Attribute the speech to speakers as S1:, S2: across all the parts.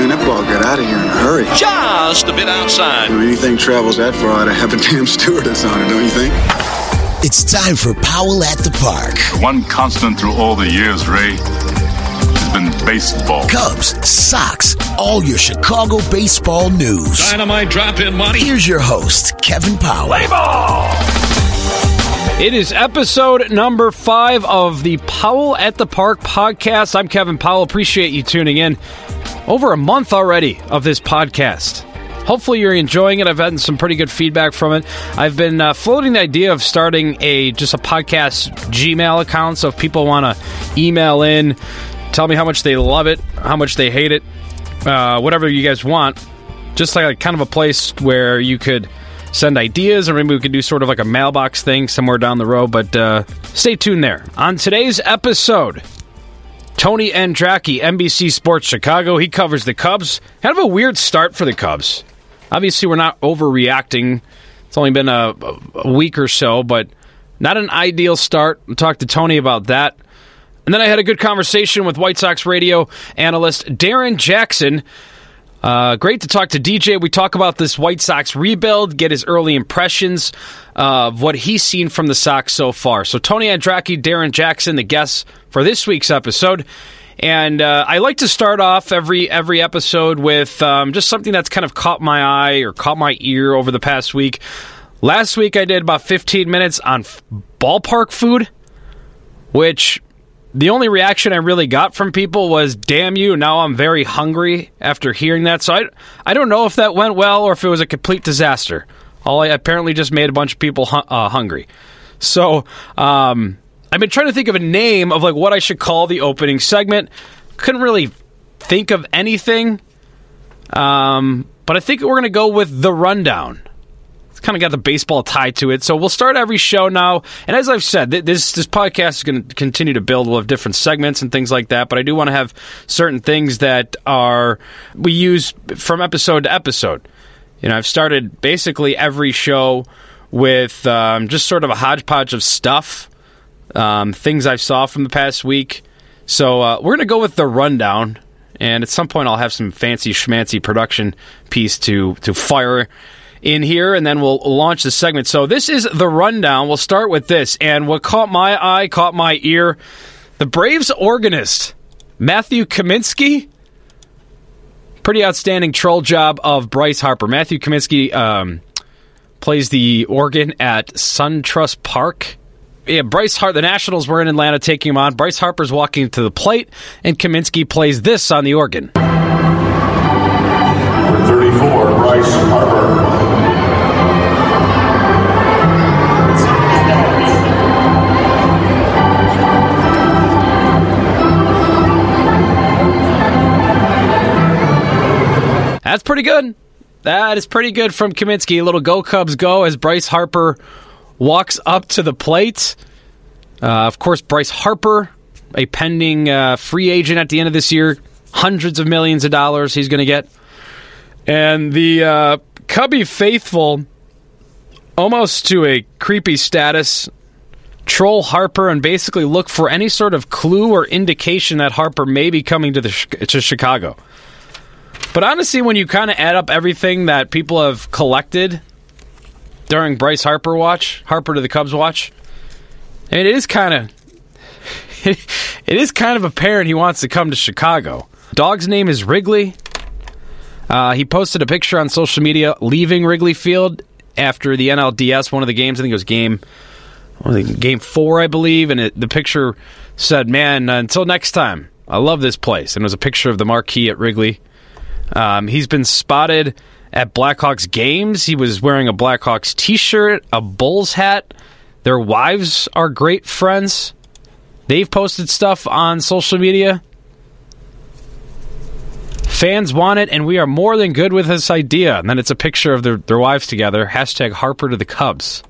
S1: Man, that ball got out of here in a hurry.
S2: Just a bit outside.
S1: When anything travels that far, to have a damn stewardess on it, don't you think?
S3: It's time for Powell at the Park.
S4: One constant through all the years, Ray, has been baseball.
S3: Cubs, Sox, all your Chicago baseball news.
S2: Dynamite drop in money.
S3: Here's your host, Kevin Powell.
S2: Play ball.
S5: It is episode number five of the Powell at the Park podcast. I'm Kevin Powell. Appreciate you tuning in. Over a month already of this podcast. Hopefully you're enjoying it. I've gotten some pretty good feedback from it. I've been uh, floating the idea of starting a just a podcast Gmail account. So if people want to email in, tell me how much they love it, how much they hate it, uh, whatever you guys want. Just like a, kind of a place where you could send ideas, or maybe we could do sort of like a mailbox thing somewhere down the road. But uh, stay tuned there. On today's episode, Tony Andracki, NBC Sports Chicago. He covers the Cubs. Kind of a weird start for the Cubs. Obviously, we're not overreacting. It's only been a, a week or so, but not an ideal start. We'll talk to Tony about that. And then I had a good conversation with White Sox radio analyst Darren Jackson. Uh, great to talk to DJ. We talk about this White Sox rebuild, get his early impressions of what he's seen from the Sox so far. So, Tony Andracki, Darren Jackson, the guests for this week's episode. And uh, I like to start off every every episode with um, just something that's kind of caught my eye or caught my ear over the past week. Last week I did about 15 minutes on f- ballpark food, which the only reaction I really got from people was "Damn you!" Now I'm very hungry after hearing that. So I I don't know if that went well or if it was a complete disaster. All I apparently just made a bunch of people hu- uh, hungry. So um, I've been trying to think of a name of like what I should call the opening segment. Couldn't really think of anything. Um, but I think we're going to go with the rundown. It's kind of got the baseball tie to it. So we'll start every show now. And as I've said, this this podcast is going to continue to build. We'll have different segments and things like that. But I do want to have certain things that are we use from episode to episode. You know, I've started basically every show with um, just sort of a hodgepodge of stuff, um, things I've saw from the past week. So uh, we're going to go with the rundown, and at some point I'll have some fancy schmancy production piece to to fire in here, and then we'll launch the segment. So this is the rundown. We'll start with this, and what caught my eye, caught my ear, the Braves organist Matthew Kaminsky pretty outstanding troll job of Bryce Harper. Matthew Kaminsky um, plays the organ at SunTrust Park. Yeah, Bryce Hart. The Nationals were in Atlanta taking him on. Bryce Harper's walking to the plate, and Kaminsky plays this on the organ.
S6: Number 34, Bryce Harper.
S5: That's pretty good. That is pretty good from Kaminsky. A little go Cubs go as Bryce Harper walks up to the plate. Uh, of course, Bryce Harper, a pending uh, free agent at the end of this year, hundreds of millions of dollars he's going to get. And the uh, Cubby faithful, almost to a creepy status, troll Harper and basically look for any sort of clue or indication that Harper may be coming to the to Chicago. But honestly, when you kind of add up everything that people have collected during Bryce Harper watch, Harper to the Cubs watch, I mean, it is kind of it is kind of apparent he wants to come to Chicago. Dog's name is Wrigley. Uh, he posted a picture on social media leaving Wrigley Field after the NLDS, one of the games. I think it was game game four, I believe, and it, the picture said, "Man, until next time, I love this place." And it was a picture of the marquee at Wrigley. Um, he's been spotted at Blackhawks games. He was wearing a Blackhawks t-shirt, a Bulls hat. Their wives are great friends. They've posted stuff on social media. Fans want it, and we are more than good with this idea. And then it's a picture of their, their wives together. Hashtag Harper to the Cubs.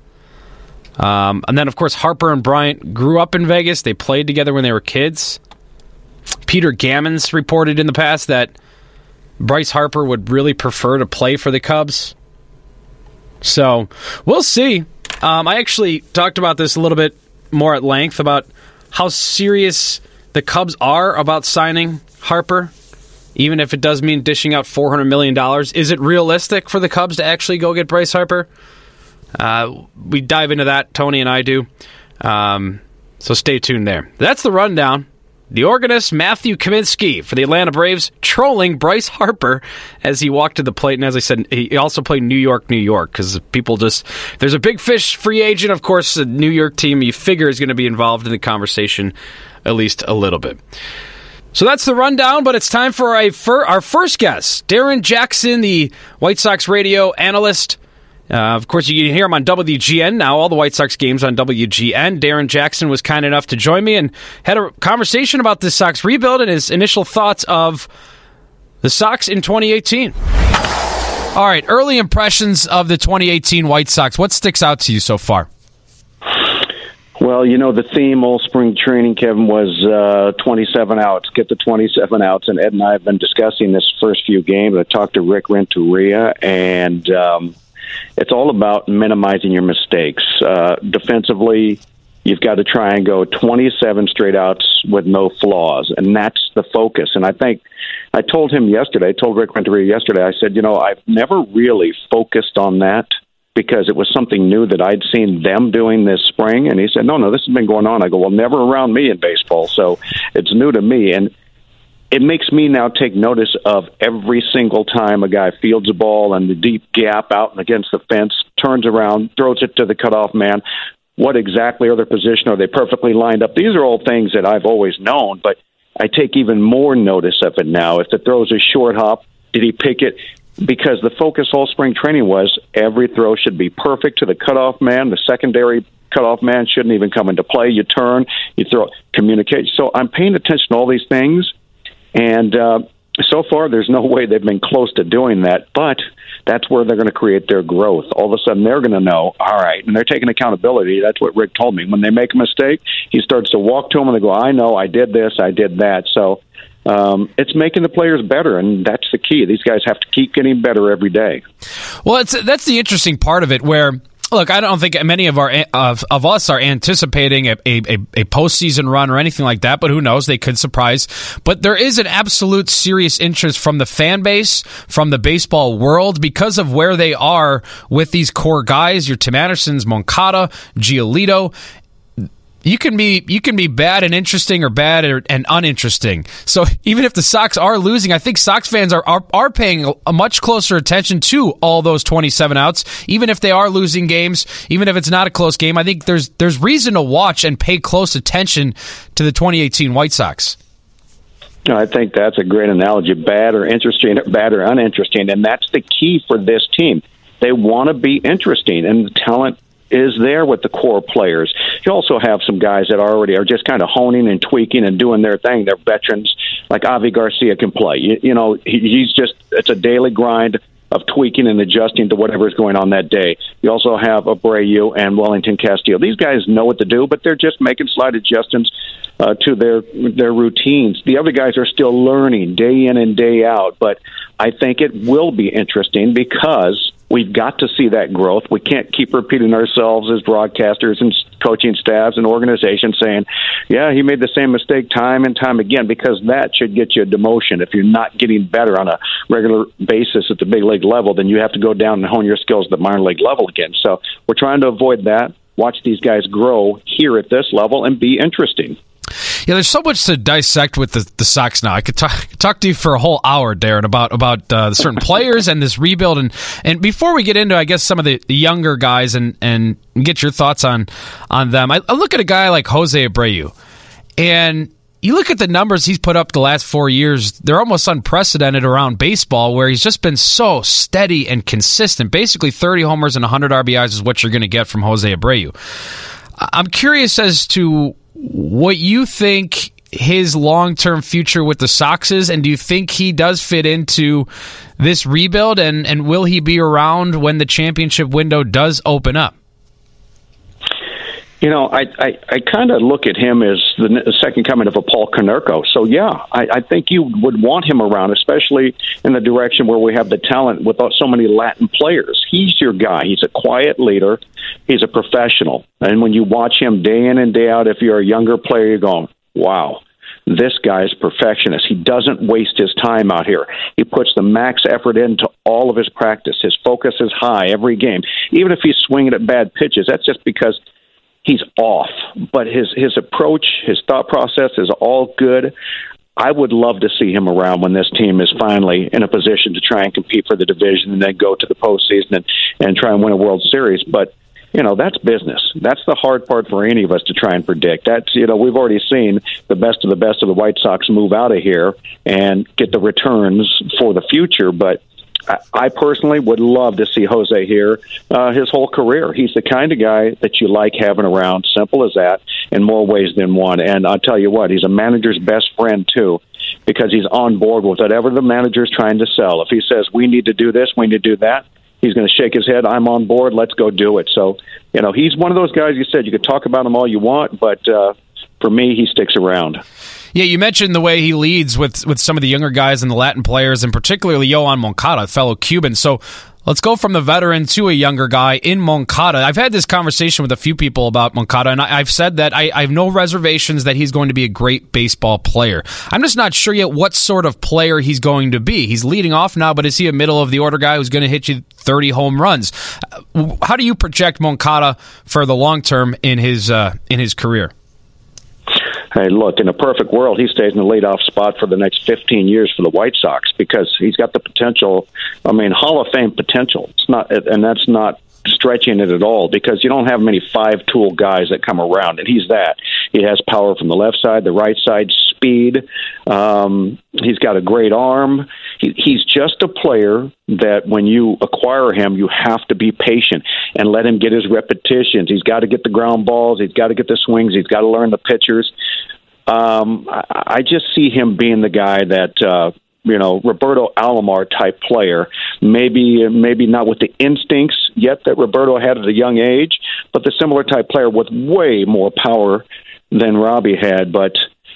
S5: Um, and then, of course, Harper and Bryant grew up in Vegas. They played together when they were kids. Peter Gammons reported in the past that Bryce Harper would really prefer to play for the Cubs. So we'll see. Um, I actually talked about this a little bit more at length about how serious the Cubs are about signing Harper. even if it does mean dishing out $400 million. Is it realistic for the Cubs to actually go get Bryce Harper? Uh, we dive into that, Tony and I do. Um, so stay tuned there. That's the rundown. The organist Matthew Kaminsky for the Atlanta Braves trolling Bryce Harper as he walked to the plate. And as I said, he also played New York, New York, because people just, there's a big fish free agent. Of course, the New York team you figure is going to be involved in the conversation at least a little bit. So that's the rundown, but it's time for our first guest, Darren Jackson, the White Sox radio analyst. Uh, of course, you can hear him on WGN now, all the White Sox games on WGN. Darren Jackson was kind enough to join me and had a conversation about the Sox rebuild and his initial thoughts of the Sox in 2018. All right, early impressions of the 2018 White Sox. What sticks out to you so far?
S7: Well, you know, the theme all spring training, Kevin, was uh, 27 outs. Get the 27 outs. And Ed and I have been discussing this first few games. I talked to Rick Renteria, and um, it's all about minimizing your mistakes. Uh, defensively, you've got to try and go 27 straight outs with no flaws, and that's the focus. And I think I told him yesterday, I told Rick Renteria yesterday, I said, you know, I've never really focused on that because it was something new that I'd seen them doing this spring. And he said, no, no, this has been going on. I go, well, never around me in baseball. So it's new to me. And it makes me now take notice of every single time a guy fields a ball and the deep gap out and against the fence, turns around, throws it to the cutoff man. What exactly are their position? Are they perfectly lined up? These are all things that I've always known, but I take even more notice of it now. If the throw's a short hop, did he pick it? because the focus all spring training was every throw should be perfect to the cutoff man. The secondary cutoff man shouldn't even come into play. You turn, you throw, communicate. So I'm paying attention to all these things, and uh, so far there's no way they've been close to doing that. But that's where they're going to create their growth. All of a sudden they're going to know, all right, and they're taking accountability. That's what Rick told me. When they make a mistake, he starts to walk to them and they go, I know, I did this, I did that. So um, it's making the players better, and that's the key. These guys have to keep getting better every day.
S5: Well, it's, that's the interesting part of it, where look, I don't think many of our of, of us are anticipating a, a, a postseason run or anything like that. But who knows? They could surprise. But there is an absolute serious interest from the fan base, from the baseball world, because of where they are with these core guys. Your Tim Andersons, Moncada, Giolito, you can be you can be bad and interesting or bad and uninteresting. So even if the Sox are losing, I think Sox fans are are, are paying a much closer attention to all those 27 outs. Even if they are losing games, even if it's not a close game, I think there's there's reason to watch and pay close attention to the 2018 White Sox.
S7: I think that's a great analogy. Bad or interesting, bad or uninteresting, and that's the key for this team. They want to be interesting, and the talent is there with the core players. You also have some guys that already are just kind of honing and tweaking and doing their thing. They're veterans, like Avi Garcia can play. You, you know, he, he's just it's a daily grind of tweaking and adjusting to whatever's going on that day. You also have Abreu and Wellington Castillo. These guys know what to do, but they're just making slight adjustments uh, to their their routines. The other guys are still learning day in and day out, but I think it will be interesting because We've got to see that growth. We can't keep repeating ourselves as broadcasters and coaching staffs and organizations saying, yeah, he made the same mistake time and time again, because that should get you a demotion. If you're not getting better on a regular basis at the big league level, then you have to go down and hone your skills at the minor league level again. So we're trying to avoid that. Watch these guys grow here at this level and be interesting.
S5: Yeah, there's so much to dissect with the, the Sox now. I could talk, talk to you for a whole hour, Darren, about about uh, certain players and this rebuild. And, and before we get into, I guess, some of the, the younger guys and, and get your thoughts on on them, I, I look at a guy like Jose Abreu, and you look at the numbers he's put up the last four years, they're almost unprecedented around baseball, where he's just been so steady and consistent. Basically, 30 homers and 100 RBIs is what you're going to get from Jose Abreu. I'm curious as to what you think his long term future with the Sox is, and do you think he does fit into this rebuild, and, and will he be around when the championship window does open up?
S7: You know, I I, I kind of look at him as the second coming of a Paul Konerko. So yeah, I, I think you would want him around, especially in the direction where we have the talent with so many Latin players. He's your guy. He's a quiet leader. He's a professional, and when you watch him day in and day out, if you're a younger player, you're going, wow. this guy's perfectionist. He doesn't waste his time out here. He puts the max effort into all of his practice. His focus is high every game. Even if he's swinging at bad pitches, that's just because he's off. But his his approach, his thought process is all good. I would love to see him around when this team is finally in a position to try and compete for the division and then go to the postseason and, and try and win a World Series. But you know that's business. That's the hard part for any of us to try and predict. That's you know we've already seen the best of the best of the White Sox move out of here and get the returns for the future, but I personally would love to see Jose here uh, his whole career. He's the kind of guy that you like having around. Simple as that, in more ways than one. And I'll tell you what, he's a manager's best friend too, because he's on board with whatever the manager's trying to sell. If he says we need to do this, we need to do that, he's going to shake his head. I'm on board. Let's go do it. So you know, he's one of those guys. You said you could talk about him all you want, but uh, for me, he sticks around.
S5: Yeah, you mentioned the way he leads with with some of the younger guys and the Latin players, and particularly Yoan Moncada, fellow Cuban. So let's go from the veteran to a younger guy in Moncada. I've had this conversation with a few people about Moncada, and I, have said that I, I have no reservations that he's going to be a great baseball player. I'm just not sure yet what sort of player he's going to be. He's leading off now, but is he a middle of the order guy who's going to hit you 30 home runs? How do you project Moncada for the long term in his uh, in his career?
S7: Hey, look, in a perfect world, he stays in the leadoff spot for the next 15 years for the White Sox because he's got the potential. I mean, Hall of Fame potential. It's not, and that's not stretching it at all because you don't have many five tool guys that come around, and he's that. He has power from the left side, the right side, speed. Um, he's got a great arm. He, he's just a player that when you acquire him, you have to be patient and let him get his repetitions. He's got to get the ground balls. He's got to get the swings. He's got to learn the pitchers. Um, I, I just see him being the guy that. Uh, you know Roberto Alomar type player. Maybe maybe not with the instincts yet that Roberto had at a young age, but the similar type player with way more power than Robbie had. But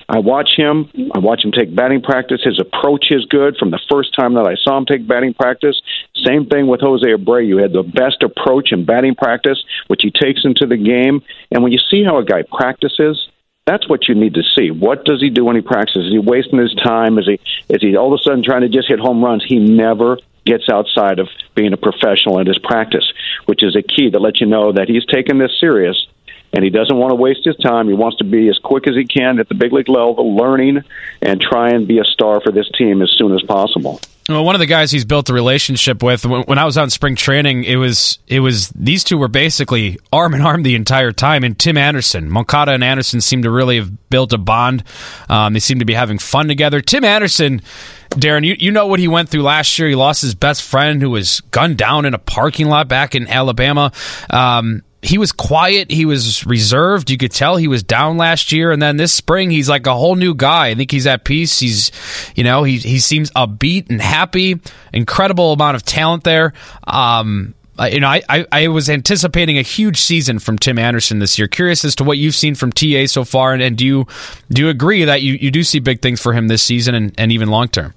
S7: I watch him. I watch him take batting practice. His approach is good from the first time that I saw him take batting practice. Same thing with Jose Abreu. You had the best approach in batting practice, which he takes into the game. And when you see how a guy practices, that's what you need to see. What does he do when he practices? Is he wasting his time? Is he is he all of a sudden trying to just hit home runs? He never gets outside of being a professional in his practice, which is a key that lets you know that he's taking this serious and he doesn't want to waste his time. He wants to be as quick as he can at the big league level, learning and try and be a star for this team as soon as possible.
S5: Well, one of the guys he's built a relationship with when I was in spring training, it was it was these two were basically arm in arm the entire time. And Tim Anderson, Moncada and Anderson seem to really have built a bond. Um, they seem to be having fun together. Tim Anderson, Darren, you, you know what he went through last year. He lost his best friend who was gunned down in a parking lot back in Alabama. Um, he was quiet. He was reserved. You could tell he was down last year, and then this spring he's like a whole new guy. I think he's at peace. He's, you know, he he seems upbeat and happy. Incredible amount of talent there. Um, you know, I, I, I, was anticipating a huge season from Tim Anderson this year. Curious as to what you've seen from TA so far, and, and do you do you agree that you, you do see big things for him this season and, and even long term?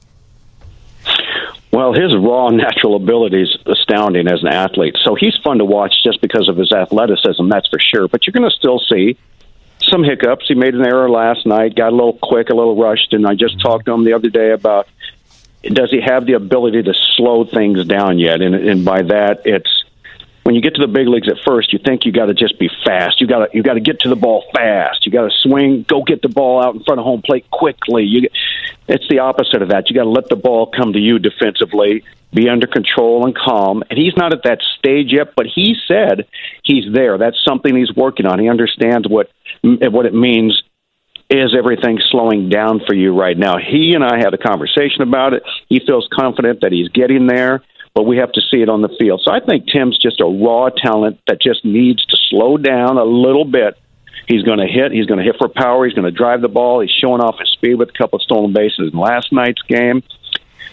S7: Well, his raw natural ability is astounding as an athlete. So he's fun to watch just because of his athleticism, that's for sure. But you're going to still see some hiccups. He made an error last night, got a little quick, a little rushed, and I just mm-hmm. talked to him the other day about does he have the ability to slow things down yet? And, and by that, it's when you get to the big leagues at first, you think you got to just be fast. You got to you got to get to the ball fast. You got to swing, go get the ball out in front of home plate quickly. You, it's the opposite of that. You got to let the ball come to you defensively, be under control and calm. And he's not at that stage yet, but he said he's there. That's something he's working on. He understands what what it means. Is everything slowing down for you right now? He and I had a conversation about it. He feels confident that he's getting there but we have to see it on the field. So I think Tim's just a raw talent that just needs to slow down a little bit. He's going to hit. He's going to hit for power. He's going to drive the ball. He's showing off his speed with a couple of stolen bases in last night's game.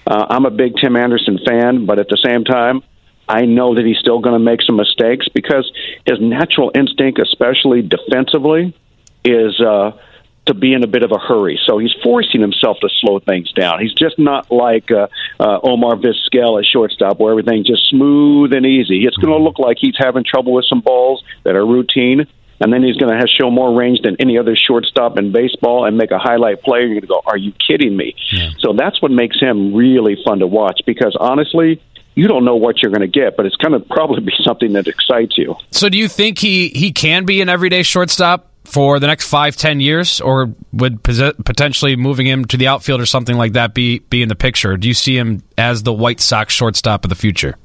S7: Uh, I'm a big Tim Anderson fan, but at the same time, I know that he's still going to make some mistakes because his natural instinct, especially defensively, is uh, to be in a bit of a hurry. So he's forcing himself to slow things down. He's just not like uh, uh, Omar Vizquel at shortstop, where everything's just smooth and easy. It's going to look like he's having trouble with some balls that are routine. and then he's going to show more range than any other shortstop in baseball and make a highlight play. You're going to go, "Are you kidding me?" Yeah. So that's what makes him really fun to watch because honestly, you don't know what you're going to get, but it's going to probably be something that excites you.
S5: So, do you think he he can be an everyday shortstop for the next five, ten years, or would potentially moving him to the outfield or something like that be be in the picture? Do you see him as the White Sox shortstop of the future?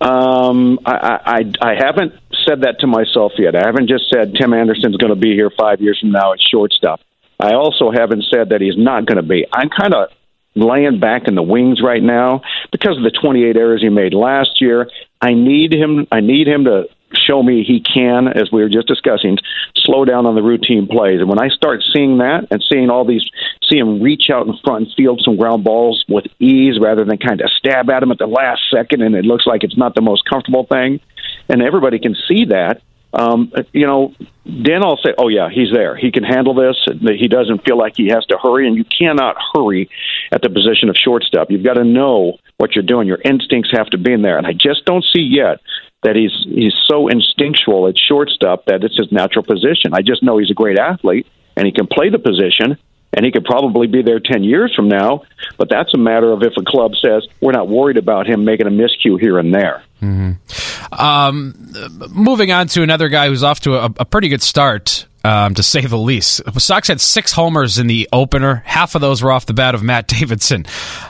S7: Um, I, I I haven't said that to myself yet. I haven't just said Tim Anderson's going to be here five years from now at shortstop. I also haven't said that he's not going to be. I'm kind of laying back in the wings right now because of the 28 errors he made last year. I need him. I need him to show me he can, as we were just discussing, slow down on the routine plays. And when I start seeing that and seeing all these, see him reach out in front and field some ground balls with ease rather than kind of stab at him at the last second, and it looks like it's not the most comfortable thing, and everybody can see that. Um, you know, then I'll say, "Oh yeah, he's there. He can handle this. He doesn't feel like he has to hurry, and you cannot hurry at the position of shortstop. You've got to know what you're doing. Your instincts have to be in there, and I just don't see yet that he's he's so instinctual at shortstop that it's his natural position. I just know he's a great athlete and he can play the position and he could probably be there 10 years from now, but that's a matter of if a club says we're not worried about him making a miscue here and there.
S5: Mm-hmm. Um, moving on to another guy who's off to a, a pretty good start um, to say the least. The Sox had six homers in the opener. Half of those were off the bat of Matt Davidson.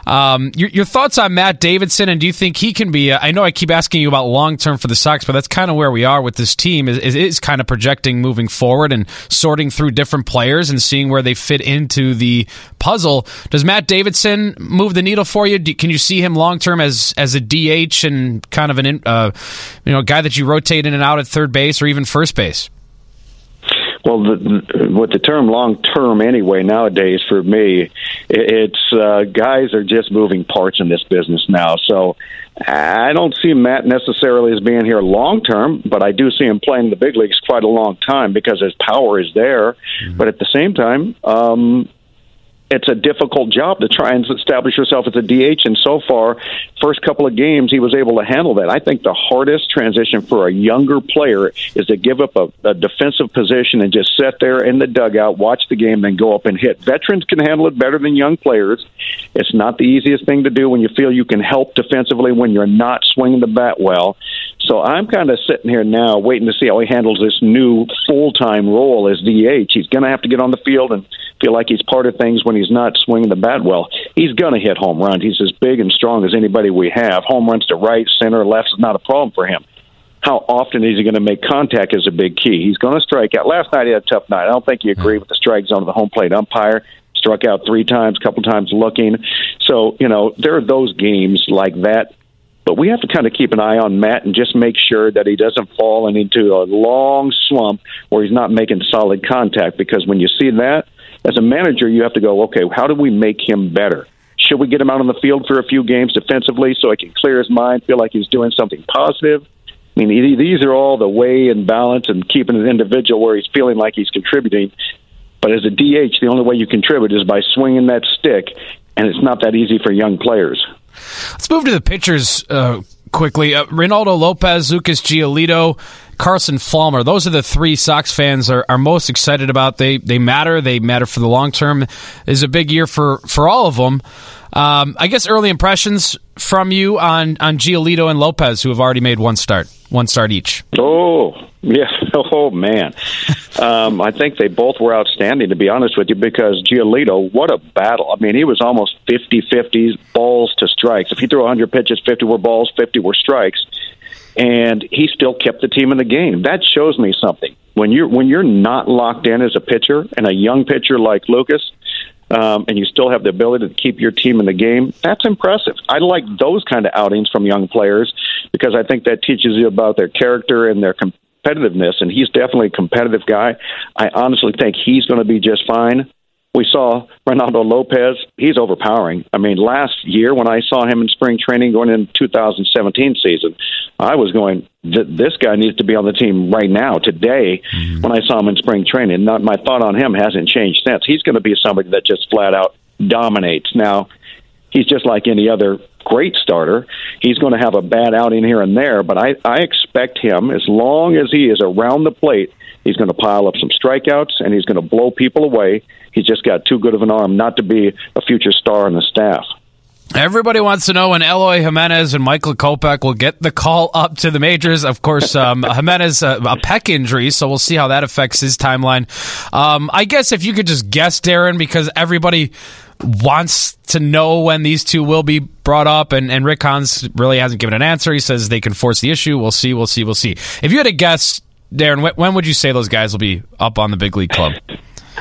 S5: Um, your, your, thoughts on Matt Davidson, and do you think he can be? I know I keep asking you about long term for the Sox, but that's kind of where we are with this team. Is, is kind of projecting moving forward and sorting through different players and seeing where they fit into the puzzle. Does Matt Davidson move the needle for you? Do, can you see him long term as as a DH and kind of an uh, you know guy that you rotate in and out at third base or even first base?
S7: Well, the, with the term long term anyway nowadays for me, it's uh, guys are just moving parts in this business now. So I don't see Matt necessarily as being here long term, but I do see him playing the big leagues quite a long time because his power is there. Mm-hmm. But at the same time, um, it's a difficult job to try and establish yourself as a DH. And so far, first couple of games, he was able to handle that. I think the hardest transition for a younger player is to give up a, a defensive position and just sit there in the dugout, watch the game, then go up and hit. Veterans can handle it better than young players. It's not the easiest thing to do when you feel you can help defensively when you're not swinging the bat well. So I'm kind of sitting here now waiting to see how he handles this new full time role as DH. He's going to have to get on the field and feel like he's part of things when he's not swinging the bat well. He's going to hit home runs. He's as big and strong as anybody we have. Home runs to right, center, left is not a problem for him. How often is he going to make contact is a big key. He's going to strike out. Last night he had a tough night. I don't think you agree with the strike zone of the home plate umpire. Struck out three times, a couple times looking. So, you know, there are those games like that but we have to kind of keep an eye on Matt and just make sure that he doesn't fall into a long slump where he's not making solid contact. Because when you see that, as a manager, you have to go, okay, how do we make him better? Should we get him out on the field for a few games defensively so he can clear his mind, feel like he's doing something positive? I mean, these are all the way and balance and keeping an individual where he's feeling like he's contributing. But as a DH, the only way you contribute is by swinging that stick, and it's not that easy for young players.
S5: Let's move to the pitchers uh, quickly. Uh, Reynaldo Lopez, Lucas Giolito, Carson Fulmer. Those are the three Sox fans are, are most excited about. They they matter. They matter for the long term. Is a big year for for all of them. Um, I guess early impressions from you on on Giolito and Lopez, who have already made one start, one start each.
S7: Oh yeah, oh man. um, I think they both were outstanding, to be honest with you, because Giolito, what a battle! I mean, he was almost 50-50 balls to strikes. If he threw 100 pitches, 50 were balls, 50 were strikes and he still kept the team in the game. That shows me something. When you're when you're not locked in as a pitcher and a young pitcher like Lucas, um, and you still have the ability to keep your team in the game, that's impressive. I like those kind of outings from young players because I think that teaches you about their character and their competitiveness. And he's definitely a competitive guy. I honestly think he's going to be just fine we saw Reynaldo Lopez. He's overpowering. I mean, last year when I saw him in spring training going in 2017 season, I was going, this guy needs to be on the team right now, today, mm-hmm. when I saw him in spring training. Not, my thought on him hasn't changed since. He's going to be somebody that just flat out dominates. Now, he's just like any other great starter. He's going to have a bad outing here and there, but I, I expect him, as long as he is around the plate, he's going to pile up some strikeouts and he's going to blow people away. He's just got too good of an arm not to be a future star on the staff.
S5: Everybody wants to know when Eloy Jimenez and Michael Kopech will get the call up to the majors. Of course, um, Jimenez uh, a pec injury, so we'll see how that affects his timeline. Um, I guess if you could just guess, Darren, because everybody wants to know when these two will be brought up, and, and Rick Hahns really hasn't given an answer. He says they can force the issue. We'll see. We'll see. We'll see. If you had a guess, Darren, when would you say those guys will be up on the big league club?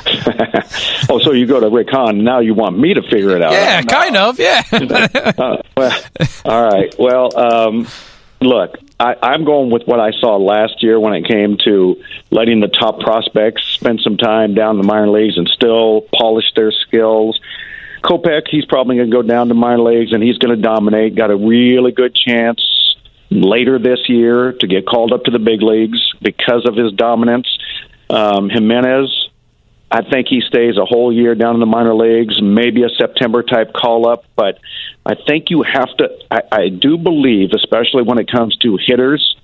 S7: oh, so you go to Rick Hahn. Now you want me to figure it out?
S5: Yeah, kind of. Yeah.
S7: uh, well, all right. Well, um, look, I, I'm going with what I saw last year when it came to letting the top prospects spend some time down in the minor leagues and still polish their skills. Kopech, he's probably going to go down to minor leagues and he's going to dominate. Got a really good chance later this year to get called up to the big leagues because of his dominance. Um, Jimenez, I think he stays a whole year down in the minor leagues, maybe a September type call up, but I think you have to. I, I do believe, especially when it comes to hitters,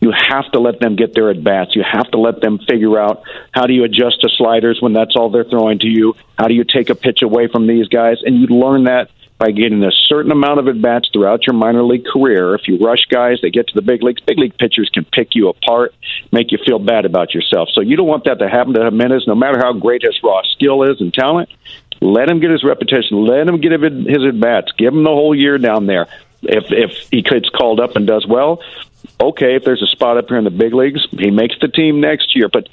S7: you have to let them get their at bats. You have to let them figure out how do you adjust to sliders when that's all they're throwing to you. How do you take a pitch away from these guys? And you learn that by getting a certain amount of at bats throughout your minor league career. If you rush guys, they get to the big leagues. Big league pitchers can pick you apart, make you feel bad about yourself. So you don't want that to happen to Jimenez, no matter how great his raw skill is and talent. Let him get his repetition. Let him get his at bats. Give him the whole year down there. If if he gets called up and does well, okay. If there's a spot up here in the big leagues, he makes the team next year. But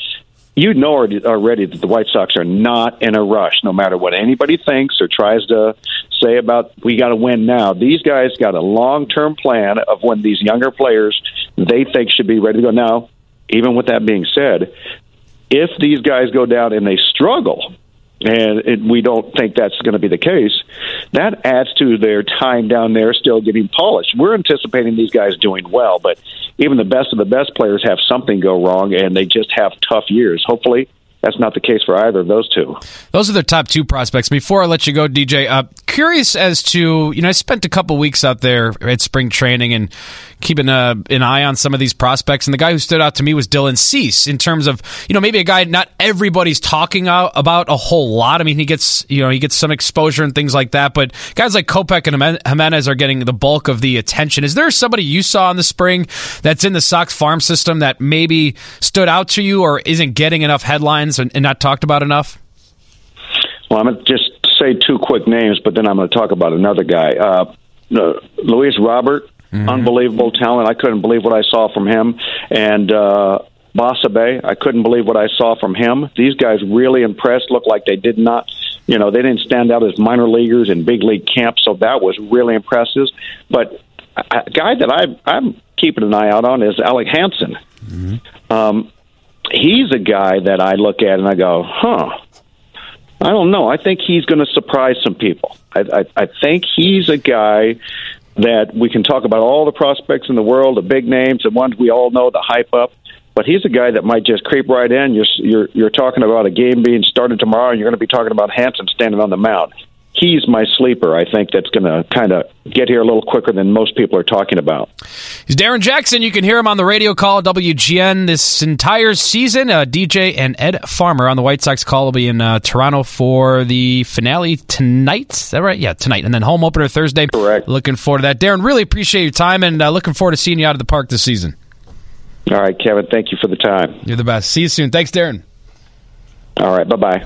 S7: you know already that the White Sox are not in a rush, no matter what anybody thinks or tries to say about we got to win now. These guys got a long term plan of when these younger players they think should be ready to go. Now, even with that being said, if these guys go down and they struggle, and it, we don't think that's going to be the case, that adds to their time down there still getting polished. We're anticipating these guys doing well, but even the best of the best players have something go wrong, and they just have tough years. Hopefully, that's not the case for either of those two.
S5: Those are the top two prospects. Before I let you go, DJ, uh, curious as to you know I spent a couple weeks out there at spring training and keeping a, an eye on some of these prospects. And the guy who stood out to me was Dylan Cease in terms of you know maybe a guy not everybody's talking about a whole lot. I mean he gets you know he gets some exposure and things like that, but guys like Kopech and Jimenez are getting the bulk of the attention. Is there somebody you saw in the spring that's in the Sox farm system that maybe stood out to you or isn't getting enough headlines and, and not talked about enough?
S7: Well, I'm going to just say two quick names, but then I'm going to talk about another guy. Uh, uh, Luis Robert, mm-hmm. unbelievable talent. I couldn't believe what I saw from him. And uh, Basabe, I couldn't believe what I saw from him. These guys really impressed. Looked like they did not, you know, they didn't stand out as minor leaguers in big league camp, so that was really impressive. But a guy that I, I'm keeping an eye out on is Alec Hansen. Mm-hmm. Um, he's a guy that I look at and I go, huh. I don't know. I think he's going to surprise some people. I, I, I think he's a guy that we can talk about all the prospects in the world, the big names, the ones we all know, the hype up. But he's a guy that might just creep right in. You're you're, you're talking about a game being started tomorrow, and you're going to be talking about Hansen standing on the mound he's my sleeper. I think that's going to kind of get here a little quicker than most people are talking about.
S5: He's Darren Jackson. You can hear him on the radio call WGN this entire season. Uh, DJ and Ed Farmer on the White Sox call will be in uh, Toronto for the finale tonight. Is that right? Yeah, tonight. And then home opener Thursday.
S7: Correct.
S5: Looking forward to that. Darren, really appreciate your time and uh, looking forward to seeing you out of the park this season.
S7: All right, Kevin. Thank you for the time.
S5: You're the best. See you soon. Thanks, Darren.
S7: All right. Bye bye.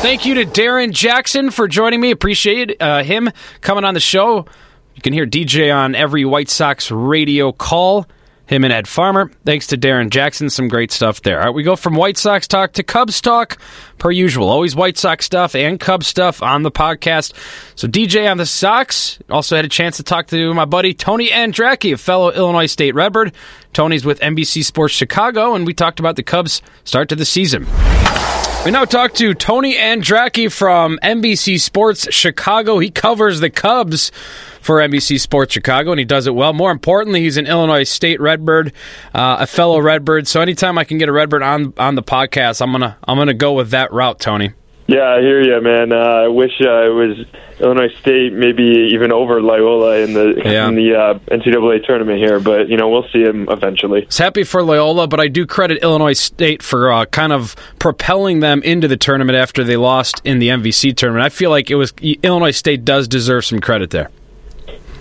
S5: Thank you to Darren Jackson for joining me. Appreciate uh, him coming on the show. You can hear DJ on every White Sox radio call. Him and Ed Farmer. Thanks to Darren Jackson. Some great stuff there. All right, we go from White Sox talk to Cubs talk, per usual. Always White Sox stuff and Cubs stuff on the podcast. So DJ on the Sox also had a chance to talk to my buddy Tony Andracki, a fellow Illinois State Redbird. Tony's with NBC Sports Chicago, and we talked about the Cubs' start to the season. We now talk to Tony Andracki from NBC Sports Chicago. He covers the Cubs for NBC Sports Chicago, and he does it well. More importantly, he's an Illinois State Redbird, uh, a fellow Redbird. So anytime I can get a Redbird on on the podcast, I'm gonna I'm gonna go with that route, Tony.
S8: Yeah, I hear you, man. Uh, I wish uh, it was Illinois State, maybe even over Loyola in the
S5: Yeah.
S8: in the uh, NCAA tournament here. But you know, we'll see him eventually.
S5: It's happy for Loyola, but I do credit Illinois State for uh, kind of propelling them into the tournament after they lost in the MVC tournament. I feel like it was Illinois State does deserve some credit there.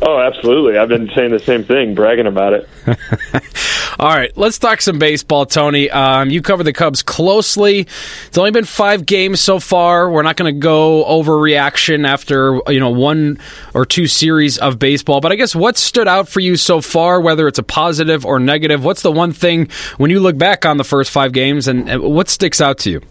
S8: Oh, absolutely. I've been saying the same thing, bragging about it.
S5: All right, let's talk some baseball, Tony. Um, you cover the Cubs closely. It's only been five games so far. We're not going to go overreaction after you know one or two series of baseball, but I guess what stood out for you so far, whether it's a positive or negative? What's the one thing when you look back on the first five games, and, and what sticks out to you?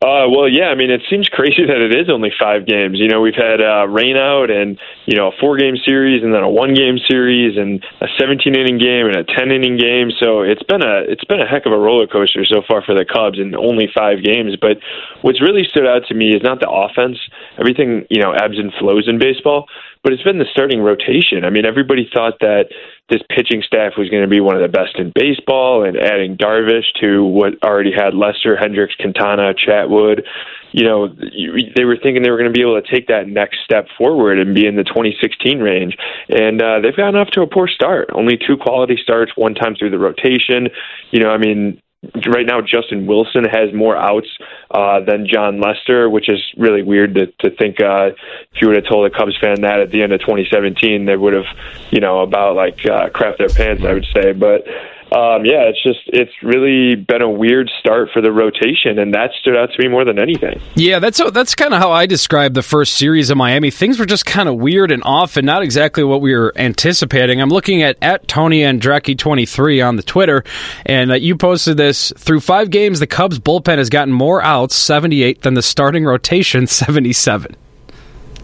S8: Uh, well, yeah. I mean, it seems crazy that it is only five games. You know, we've had uh, rain out and you know a four game series and then a one game series and a 17 inning game and a 10 inning game. So it's been a it's been a heck of a roller coaster so far for the Cubs in only five games. But what's really stood out to me is not the offense. Everything you know ebbs and flows in baseball, but it's been the starting rotation. I mean, everybody thought that this pitching staff was going to be one of the best in baseball, and adding Darvish to what already had Lester, Hendricks, Quintana, Chatwood. You know, they were thinking they were going to be able to take that next step forward and be in the 2016 range, and uh, they've gotten off to a poor start. Only two quality starts, one time through the rotation. You know, I mean, right now Justin Wilson has more outs uh, than Jon Lester, which is really weird to, to think. Uh, if you would have told a Cubs fan that at the end of 2017, they would have, you know, about like uh, crap their pants, I would say. But um, yeah, it's just it's really been a weird start for the rotation, and that stood out to me more than anything.
S5: Yeah, that's that's kind of how I described the first series of Miami. Things were just kind of weird and off, and not exactly what we were anticipating. I'm looking at at Tony Andracki 23 on the Twitter, and uh, you posted this through five games. The Cubs bullpen has gotten more outs, 78, than the starting rotation, 77.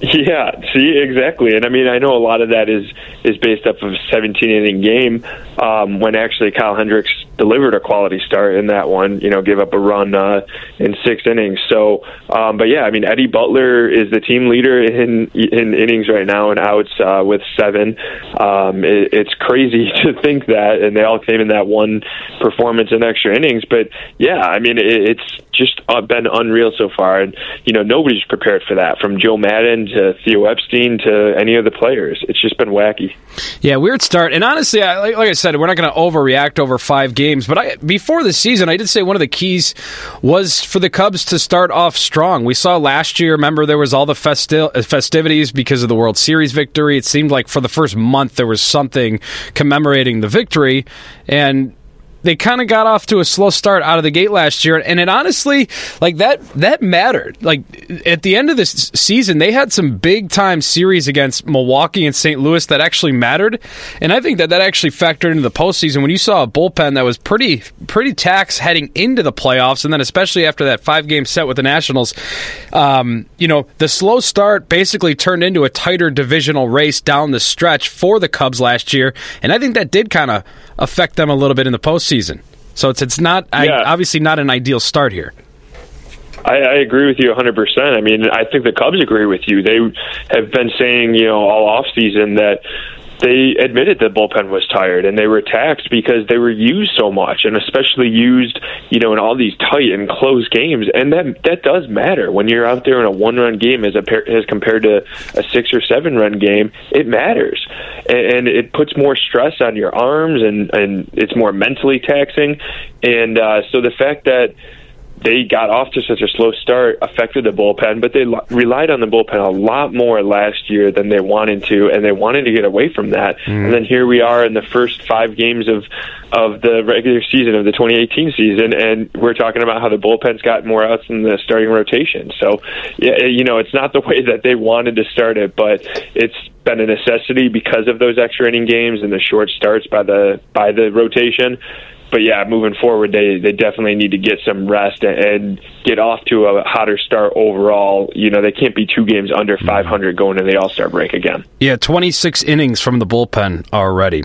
S8: Yeah, see exactly, and I mean I know a lot of that is is based off of a 17 inning game um, when actually Kyle Hendricks delivered a quality start in that one. You know, give up a run uh, in six innings. So, um, but yeah, I mean Eddie Butler is the team leader in in innings right now and outs uh, with seven. Um, it, it's crazy to think that, and they all came in that one performance in extra innings. But yeah, I mean it, it's just uh, been unreal so far, and you know nobody's prepared for that from Joe Maddon to Theo Epstein to any of the players. It's just been wacky.
S5: Yeah, weird start. And honestly, I, like, like I said, we're not going to overreact over five games. But I, before the season, I did say one of the keys was for the Cubs to start off strong. We saw last year. Remember, there was all the festi- festivities because of the World Series victory. It seemed like for the first month there was something commemorating the victory, and they kind of got off to a slow start out of the gate last year and it honestly like that that mattered. Like at the end of this season they had some big time series against milwaukee and st louis that actually mattered and i think that that actually factored into the postseason. When you saw a bullpen that was pretty pretty taxed heading into the playoffs and then especially after that five game set with the nationals um, you know the slow start basically turned into a tighter divisional race down the stretch for the cubs last year and i think that did kind of affect them a little bit in the postseason. So it's it's not I, obviously not an ideal start here.
S8: I, I agree with you 100%. I mean, I think the Cubs agree with you. They have been saying, you know, all off season that they admitted the bullpen was tired and they were taxed because they were used so much and especially used, you know, in all these tight and close games. And that that does matter when you're out there in a one run game as a as compared to a six or seven run game. It matters, and, and it puts more stress on your arms and and it's more mentally taxing. And uh, so the fact that they got off to such a slow start affected the bullpen, but they lo- relied on the bullpen a lot more last year than they wanted to, and they wanted to get away from that. Mm. And then here we are in the first five games of of the regular season of the 2018 season, and we're talking about how the bullpen's got more outs than the starting rotation. So, yeah, you know, it's not the way that they wanted to start it, but it's been a necessity because of those extra inning games and the short starts by the by the rotation but yeah, moving forward, they they definitely need to get some rest and, and get off to a hotter start overall. You know, they can't be two games under 500 going into the All Star break again.
S5: Yeah, 26 innings from the bullpen already.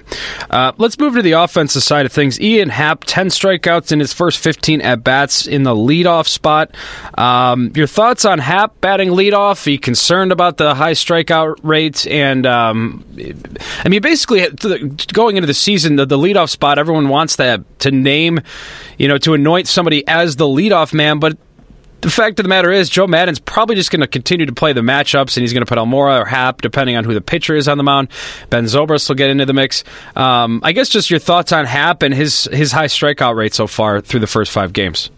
S5: Uh, let's move to the offensive side of things. Ian Happ, 10 strikeouts in his first 15 at bats in the leadoff spot. Um, your thoughts on Happ batting leadoff? Are you concerned about the high strikeout rate? And um, I mean, basically, going into the season, the, the leadoff spot, everyone wants that to name, you know, to anoint somebody as the leadoff man, but the fact of the matter is, Joe Maddon's probably just going to continue to play the matchups, and he's going to put Almora or Happ, depending on who the pitcher is on the mound. Ben Zobrist will get into the mix. Um, I guess just your thoughts on Happ and his his high strikeout rate so far through the first five games.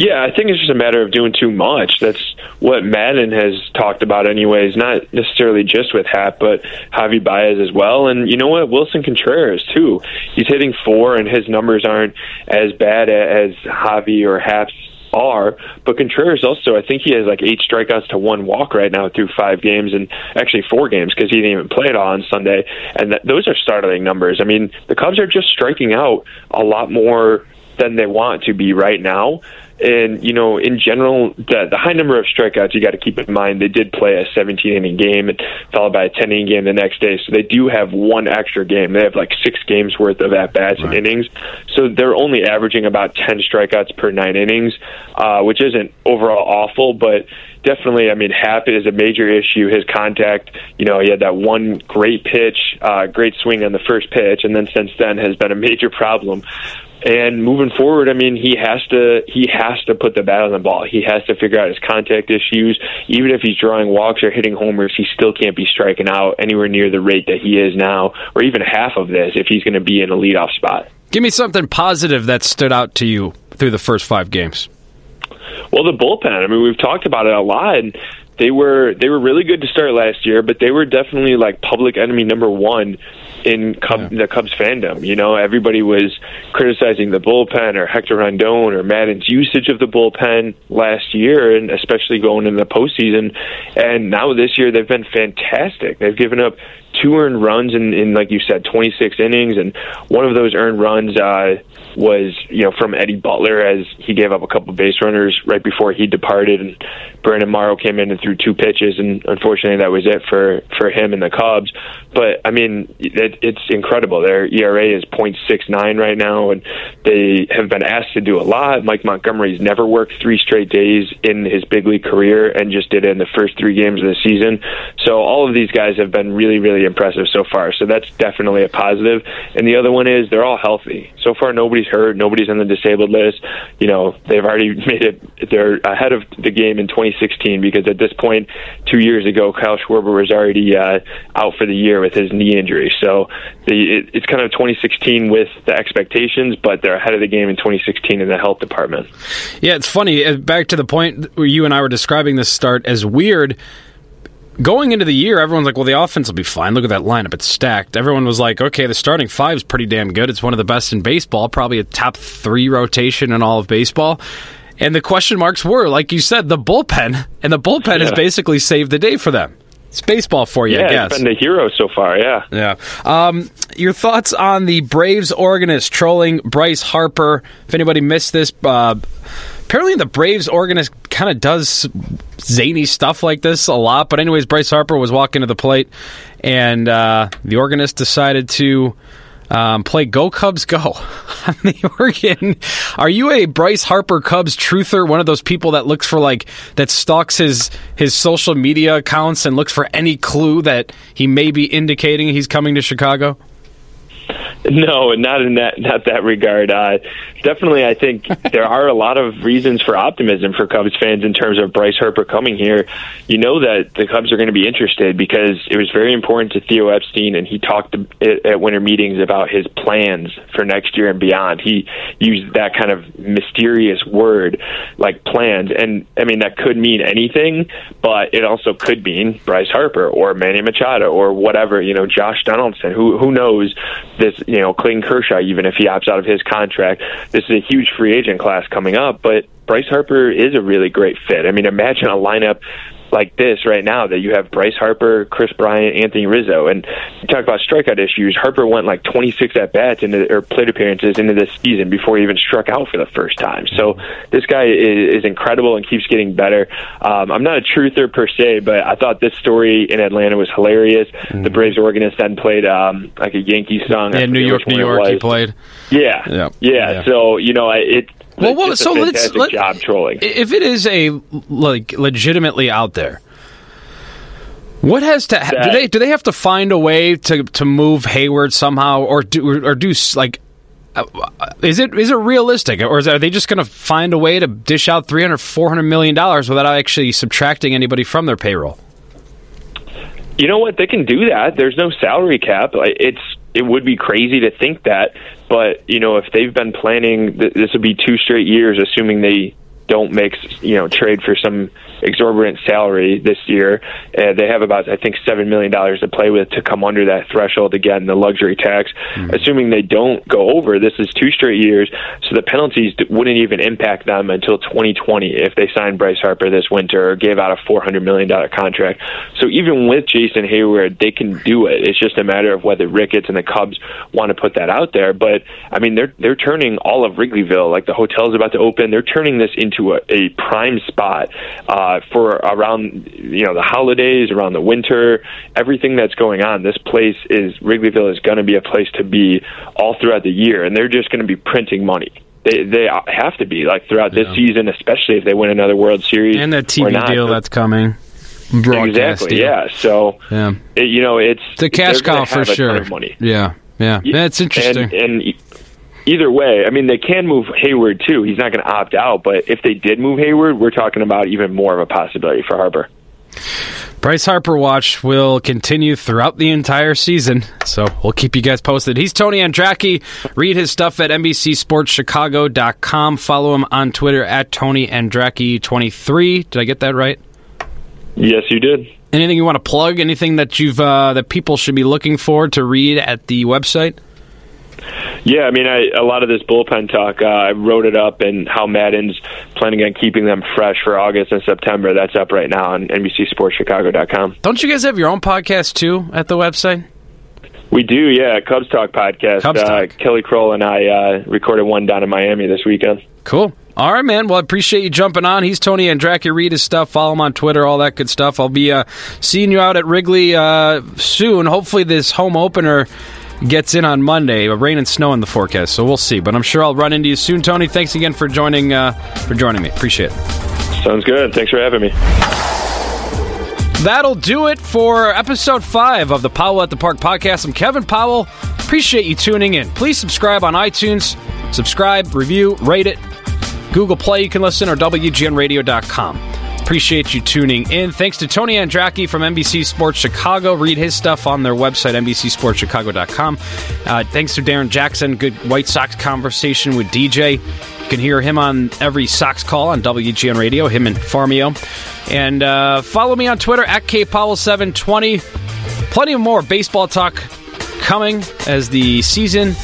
S8: Yeah, I think it's just a matter of doing too much. That's what Maddon has talked about, anyways. Not necessarily just with Happ, but Javi Baez as well. And you know what? Willson Contreras too. He's hitting four, and his numbers aren't as bad as Javi or Happ's are. But Contreras also, I think he has like eight strikeouts to one walk right now through five games, and actually four games because he didn't even play it all on Sunday. And that, those are startling numbers. I mean, the Cubs are just striking out a lot more than they want to be right now. And you know, in general, the, the high number of strikeouts you got to keep in mind. They did play a 17 inning game and followed by a 10 inning game the next day, so they do have one extra game. They have like six games worth of at bats right. and innings, so they're only averaging about 10 strikeouts per nine innings, uh, which isn't overall awful, but definitely, I mean, Happ is a major issue. His contact, you know, he had that one great pitch, uh, great swing on the first pitch, and then since then has been a major problem. And moving forward, I mean, he has to he has to put the bat on the ball. He has to figure out his contact issues. Even if he's drawing walks or hitting homers, he still can't be striking out anywhere near the rate that he is now, or even half of this if he's going to be in a leadoff spot.
S5: Give me something positive that stood out to you through the first five games.
S8: Well, the bullpen. I mean, we've talked about it a lot. And they were they were really good to start last year, but they were definitely like public enemy number one in Cub, yeah. the Cubs fandom. You know, everybody was criticizing the bullpen or Hector Rondon or Maddon's usage of the bullpen last year, and especially going into the postseason. And now this year, they've been fantastic. They've given up two earned runs in, in like you said, 26 innings, and one of those earned runs uh, was you know from Eddie Butler as he gave up a couple base runners right before he departed, and Brandon Morrow came in and threw two pitches, and unfortunately that was it for for him and the Cubs. But I mean, it, it's incredible. Their ERA is .69 right now, and they have been asked to do a lot. Mike Montgomery's never worked three straight days in his big league career, and just did it in the first three games of the season. So all of these guys have been really, really impressive so far. So that's definitely a positive. And the other one is they're all healthy. So far, nobody's hurt. Nobody's on the disabled list. You know, they've already made it. They're ahead of the game in 2016 because at this point, two years ago, Kyle Schwarber was already uh, out for the year with his knee injury. So the, it, it's kind of 2016 with the expectations, but they're ahead of the game in 2016 in the health department.
S5: Yeah, it's funny. Uh, back to the point where you and I were describing this start as weird going into the year, everyone's like, well, the offense will be fine. Look at that lineup. It's stacked. Everyone was like, okay, the starting five is pretty damn good. It's one of the best in baseball, probably a top three rotation in all of baseball. And the question marks were, like you said, the bullpen. And the bullpen yeah. has basically saved the day for them. It's baseball for you,
S8: yeah,
S5: I guess.
S8: it's been the hero so far, yeah.
S5: Yeah. Um, your thoughts on the Braves organist trolling Bryce Harper? If anybody missed this, uh, apparently the Braves organist kind of does zany stuff like this a lot. But anyways, Bryce Harper was walking to the plate, and uh, the organist decided to um, play "Go Cubs Go" on the organ. Are you a Bryce Harper Cubs truther? One of those people that looks for like that stalks his his social media accounts and looks for any clue that he may be indicating he's coming to Chicago?
S8: No, not in that not that regard. Uh, definitely, I think there are a lot of reasons for optimism for Cubs fans in terms of Bryce Harper coming here. You know that the Cubs are going to be interested because it was very important to Theo Epstein, and he talked at winter meetings about his plans for next year and beyond. He used that kind of mysterious word like plans, and I mean that could mean anything, but it also could mean Bryce Harper or Manny Machado or whatever. You know, Josh Donaldson. Who who knows this? You know, Clayton Kershaw. Even if he opts out of his contract, this is a huge free agent class coming up. But Bryce Harper is a really great fit. I mean, imagine a lineup like this right now that you have Bryce Harper, Kris Bryant, Anthony Rizzo, and you talk about strikeout issues. Harper went like 26 at bats into or plate appearances into this season before he even struck out for the first time. So this guy is, is incredible and keeps getting better. Um, I'm not a truther per se, but I thought this story in Atlanta was hilarious. Mm-hmm. The Braves organist then played um, like a Yankee song.
S5: Yeah, New York, New York. He played.
S8: Yeah, yeah, yeah. yeah. So you know, it well, so let's let, job trolling.
S5: If it is a like legitimately out there, what has to that, do they do they have to find a way to to move Heyward somehow or do or do like uh, is it is it realistic, or is, are they just going to find a way to dish out 300 400 million dollars without actually subtracting anybody from their payroll?
S8: You know what? They can do that. There's no salary cap. It's it would be crazy to think that, but you know, if they've been planning, this would be two straight years, assuming they don't make you know trade for some exorbitant salary this year. Uh, they have about I think seven million dollars to play with to come under that threshold again, the luxury tax. Mm-hmm. Assuming they don't go over, this is two straight years, so the penalties wouldn't even impact them until 2020 if they signed Bryce Harper this winter or gave out a 400 million dollar contract. So even with Jason Heyward, they can do it. It's just a matter of whether Ricketts and the Cubs want to put that out there. But I mean, they're they're turning all of Wrigleyville, like the hotel's about to open, they're turning this into into a, a prime spot uh, for around you know the holidays, around the winter, everything that's going on. This place is Wrigleyville is going to be a place to be all throughout the year, and they're just going to be printing money. They they have to be like throughout this season, especially if they win another World Series
S5: and the TV deal that's coming.
S8: Exactly. Deal. Yeah. So yeah. It, you know, it's
S5: the cash cow for sure. Money. Yeah. Yeah. That's interesting.
S8: And, and either way, I mean, they can move Heyward too. He's not going to opt out, but if they did move Heyward, we're talking about even more of a possibility for Harper.
S5: Bryce Harper Watch will continue throughout the entire season, so we'll keep you guys posted. He's Tony Andracki. Read his stuff at NBCSportsChicago.com. Follow him on Twitter at Tony Andracki23. Did I get that right?
S8: Yes, you did.
S5: Anything you want to plug? Anything that you've uh, that people should be looking for to read at the website?
S8: Yeah, I mean, I, a lot of this bullpen talk, uh, I wrote it up, and how Maddon's planning on keeping them fresh for August and September. That's up right now on NBCSportsChicago.com.
S5: Don't you guys have your own podcast too at the website?
S8: We do, yeah. Cubs Talk podcast. Cubs uh, Talk. Kelly Crull and I uh, recorded one down in Miami this weekend.
S5: Cool. All right, man. Well, I appreciate you jumping on. He's Tony Andracki. Read his stuff. Follow him on Twitter, all that good stuff. I'll be uh, seeing you out at Wrigley uh, soon. Hopefully, this home opener gets in on Monday. Rain and snow in the forecast, so we'll see. But I'm sure I'll run into you soon, Tony. Thanks again for joining uh, for joining me. Appreciate it.
S8: Sounds good. Thanks for having me.
S5: That'll do it for episode five of the Powell at the Park podcast. I'm Kevin Powell. Appreciate you tuning in. Please subscribe on iTunes. Subscribe, review, rate it. Google Play, you can listen, or WGNradio.com. Appreciate you tuning in. Thanks to Tony Andracki from NBC Sports Chicago. Read his stuff on their website, NBCSportsChicago.com. Uh, thanks to Darrin Jackson. Good White Sox conversation with DJ. You can hear him on every Sox call on WGN Radio, him and Farmio. And uh, follow me on Twitter at KPowell720. Plenty more baseball talk coming as the season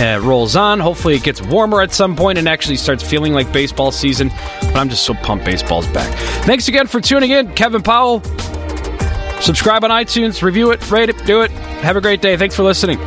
S5: uh, rolls on. Hopefully, it gets warmer at some point and actually starts feeling like baseball season. But I'm just so pumped baseball's back. Thanks again for tuning in. Kevin Powell. Subscribe on iTunes, review it, rate it, do it. Have a great day. Thanks for listening.